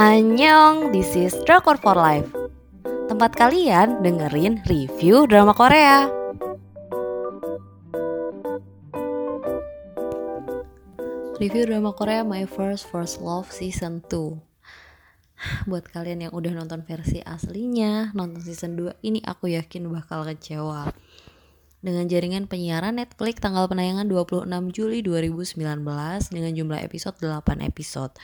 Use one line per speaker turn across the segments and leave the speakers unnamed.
Annyeong, this is Drakor for Life. Tempat kalian dengerin review drama Korea. Review drama Korea My First First Love Season 2 Buat kalian yang udah nonton versi aslinya, nonton season 2 ini aku yakin bakal kecewa dengan jaringan penyiaran Netflix tanggal penayangan 26 Juli 2019 dengan jumlah episode 8 episode.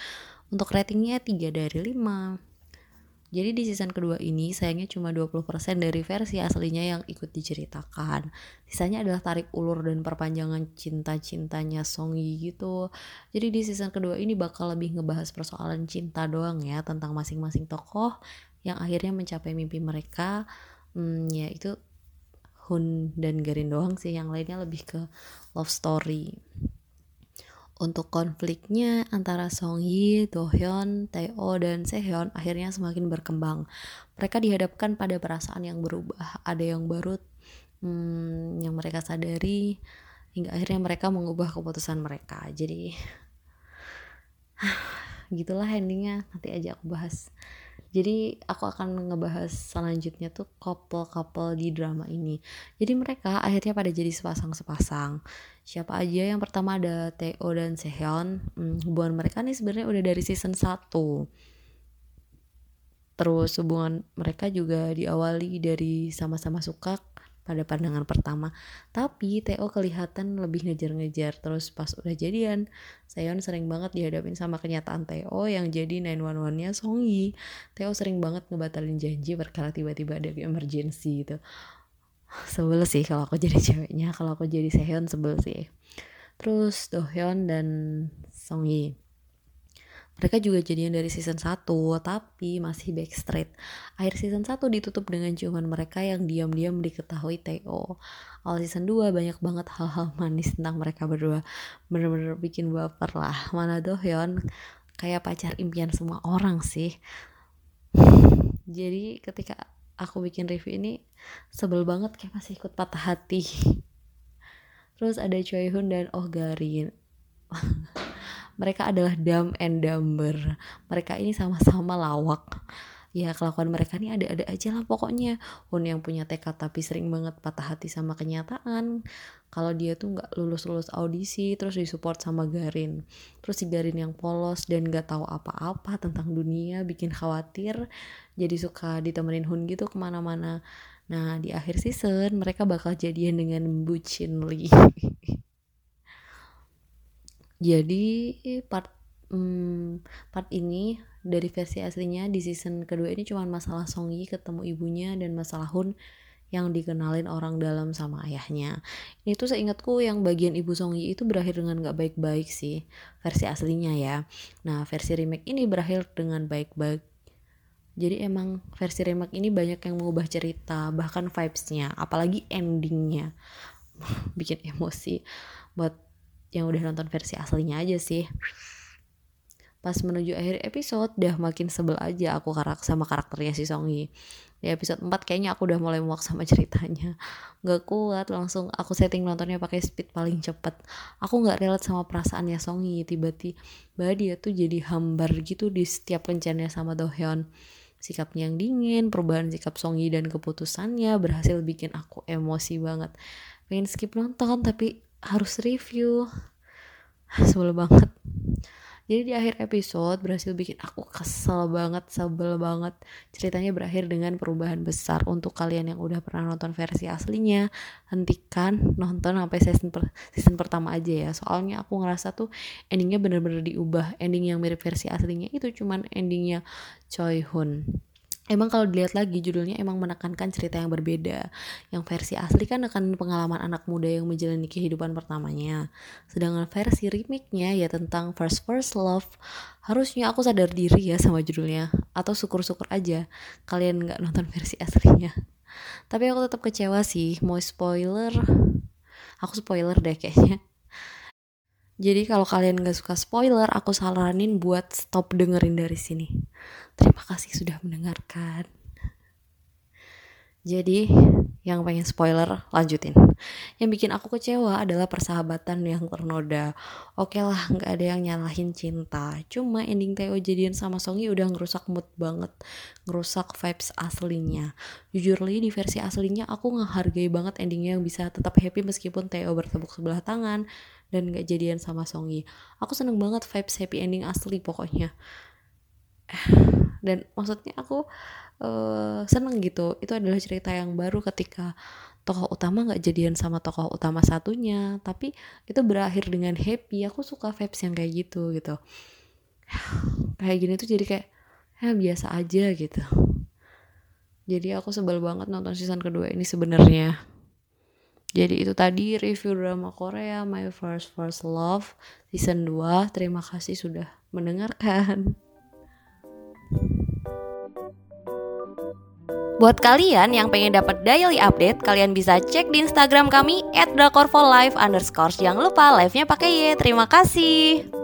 Untuk ratingnya 3 dari 5. Jadi di season kedua ini sayangnya cuma 20% dari versi aslinya yang ikut diceritakan. Sisanya adalah tarik ulur dan perpanjangan cinta-cintanya Song Yi gitu. Jadi di season kedua ini bakal lebih ngebahas persoalan cinta doang ya tentang masing-masing tokoh yang akhirnya mencapai mimpi mereka. Hmm, ya itu Hun dan Garin doang sih, yang lainnya lebih ke love story untuk konfliknya antara Song Hye, Do Hyun, Tae-oh, dan Sehyeon akhirnya semakin berkembang. Mereka dihadapkan pada perasaan yang berubah, ada yang baru hmm, yang mereka sadari hingga akhirnya mereka mengubah keputusan mereka. Jadi gitulah endingnya nanti aja aku bahas jadi aku akan ngebahas selanjutnya tuh couple-couple di drama ini. Jadi mereka akhirnya pada jadi sepasang-sepasang. Siapa aja? Yang pertama ada Teo dan Sehyeon hmm, hubungan mereka nih sebenarnya udah dari season 1 terus hubungan mereka juga diawali dari sama-sama suka pada pandangan pertama. Tapi Theo kelihatan lebih ngejar-ngejar. Terus pas udah jadian, Seon sering banget dihadapin sama kenyataan Theo yang jadi 911-nya Songyi. Theo sering banget ngebatalin janji perkara tiba-tiba ada emergency gitu. Sebel sih kalau aku jadi ceweknya, kalau aku jadi Seon sebel sih. Terus Dohyun dan Songyi mereka juga jadian dari season 1, tapi masih backstreet. Akhir season 1 ditutup dengan ciuman mereka yang diam-diam diketahui Theo. Awal season 2 banyak banget hal-hal manis tentang mereka berdua. Bener-bener bikin baper lah. Mana Dohyun kayak pacar impian semua orang sih. Jadi ketika aku bikin review ini sebel banget kayak masih ikut patah hati. Terus ada Choi Hun dan Oh Garin. mereka adalah dumb and dumber. Mereka ini sama-sama lawak. Ya kelakuan mereka ini ada-ada aja lah pokoknya. Hun yang punya tekad tapi sering banget patah hati sama kenyataan. Kalau dia tuh nggak lulus-lulus audisi terus disupport sama Garin. Terus si Garin yang polos dan nggak tahu apa-apa tentang dunia bikin khawatir. Jadi suka ditemenin Hun gitu ke mana-mana. Nah di akhir season mereka bakal jadian dengan bucin Lee jadi part hmm, part ini dari versi aslinya di season kedua ini cuma masalah Songyi ketemu ibunya dan masalah Hun yang dikenalin orang dalam sama ayahnya. Ini tuh seingatku yang bagian ibu Songyi itu berakhir dengan gak baik-baik sih versi aslinya ya. Nah versi remake ini berakhir dengan baik-baik. Jadi emang versi remake ini banyak yang mengubah cerita bahkan vibesnya, apalagi endingnya bikin emosi buat yang udah nonton versi aslinya aja sih. Pas menuju akhir episode udah makin sebel aja aku karak sama karakternya si Songi di episode 4 kayaknya aku udah mulai muak sama ceritanya. Gak kuat langsung aku setting nontonnya pakai speed paling cepet. Aku nggak relate sama perasaannya Songi tiba-tiba dia tuh jadi hambar gitu di setiap kencannya sama Dohyun sikapnya yang dingin perubahan sikap Songi dan keputusannya berhasil bikin aku emosi banget. Pengen skip nonton tapi harus review sebel banget jadi di akhir episode berhasil bikin aku kesel banget, sebel banget. Ceritanya berakhir dengan perubahan besar untuk kalian yang udah pernah nonton versi aslinya. Hentikan nonton sampai season per, season pertama aja ya. Soalnya aku ngerasa tuh endingnya bener-bener diubah. Ending yang mirip versi aslinya itu cuman endingnya Choi Hun emang kalau dilihat lagi judulnya emang menekankan cerita yang berbeda. Yang versi asli kan akan pengalaman anak muda yang menjalani kehidupan pertamanya. Sedangkan versi remake-nya ya tentang first first love. Harusnya aku sadar diri ya sama judulnya. Atau syukur-syukur aja kalian nggak nonton versi aslinya. Tapi aku tetap kecewa sih. Mau spoiler, aku spoiler deh kayaknya. Jadi kalau kalian gak suka spoiler, aku saranin buat stop dengerin dari sini. Terima kasih sudah mendengarkan. Jadi yang pengen spoiler lanjutin. Yang bikin aku kecewa adalah persahabatan yang ternoda. Oke lah nggak ada yang nyalahin cinta. Cuma ending Theo jadian sama Songi udah ngerusak mood banget. Ngerusak vibes aslinya. Jujur li di versi aslinya aku ngehargai banget endingnya yang bisa tetap happy meskipun Theo bertepuk sebelah tangan dan nggak jadian sama Songi. Aku seneng banget vibes happy ending asli pokoknya dan maksudnya aku uh, seneng gitu. Itu adalah cerita yang baru ketika tokoh utama nggak jadian sama tokoh utama satunya. Tapi itu berakhir dengan happy. Aku suka vibes yang kayak gitu gitu. Kayak gini tuh jadi kayak ya biasa aja gitu. Jadi aku sebel banget nonton season kedua ini sebenarnya. Jadi itu tadi review drama Korea My First First Love season 2 terima kasih sudah mendengarkan
Buat kalian yang pengen dapat daily update, kalian bisa cek di Instagram kami @drakorfolive. Jangan lupa live-nya pakai Y. Terima kasih.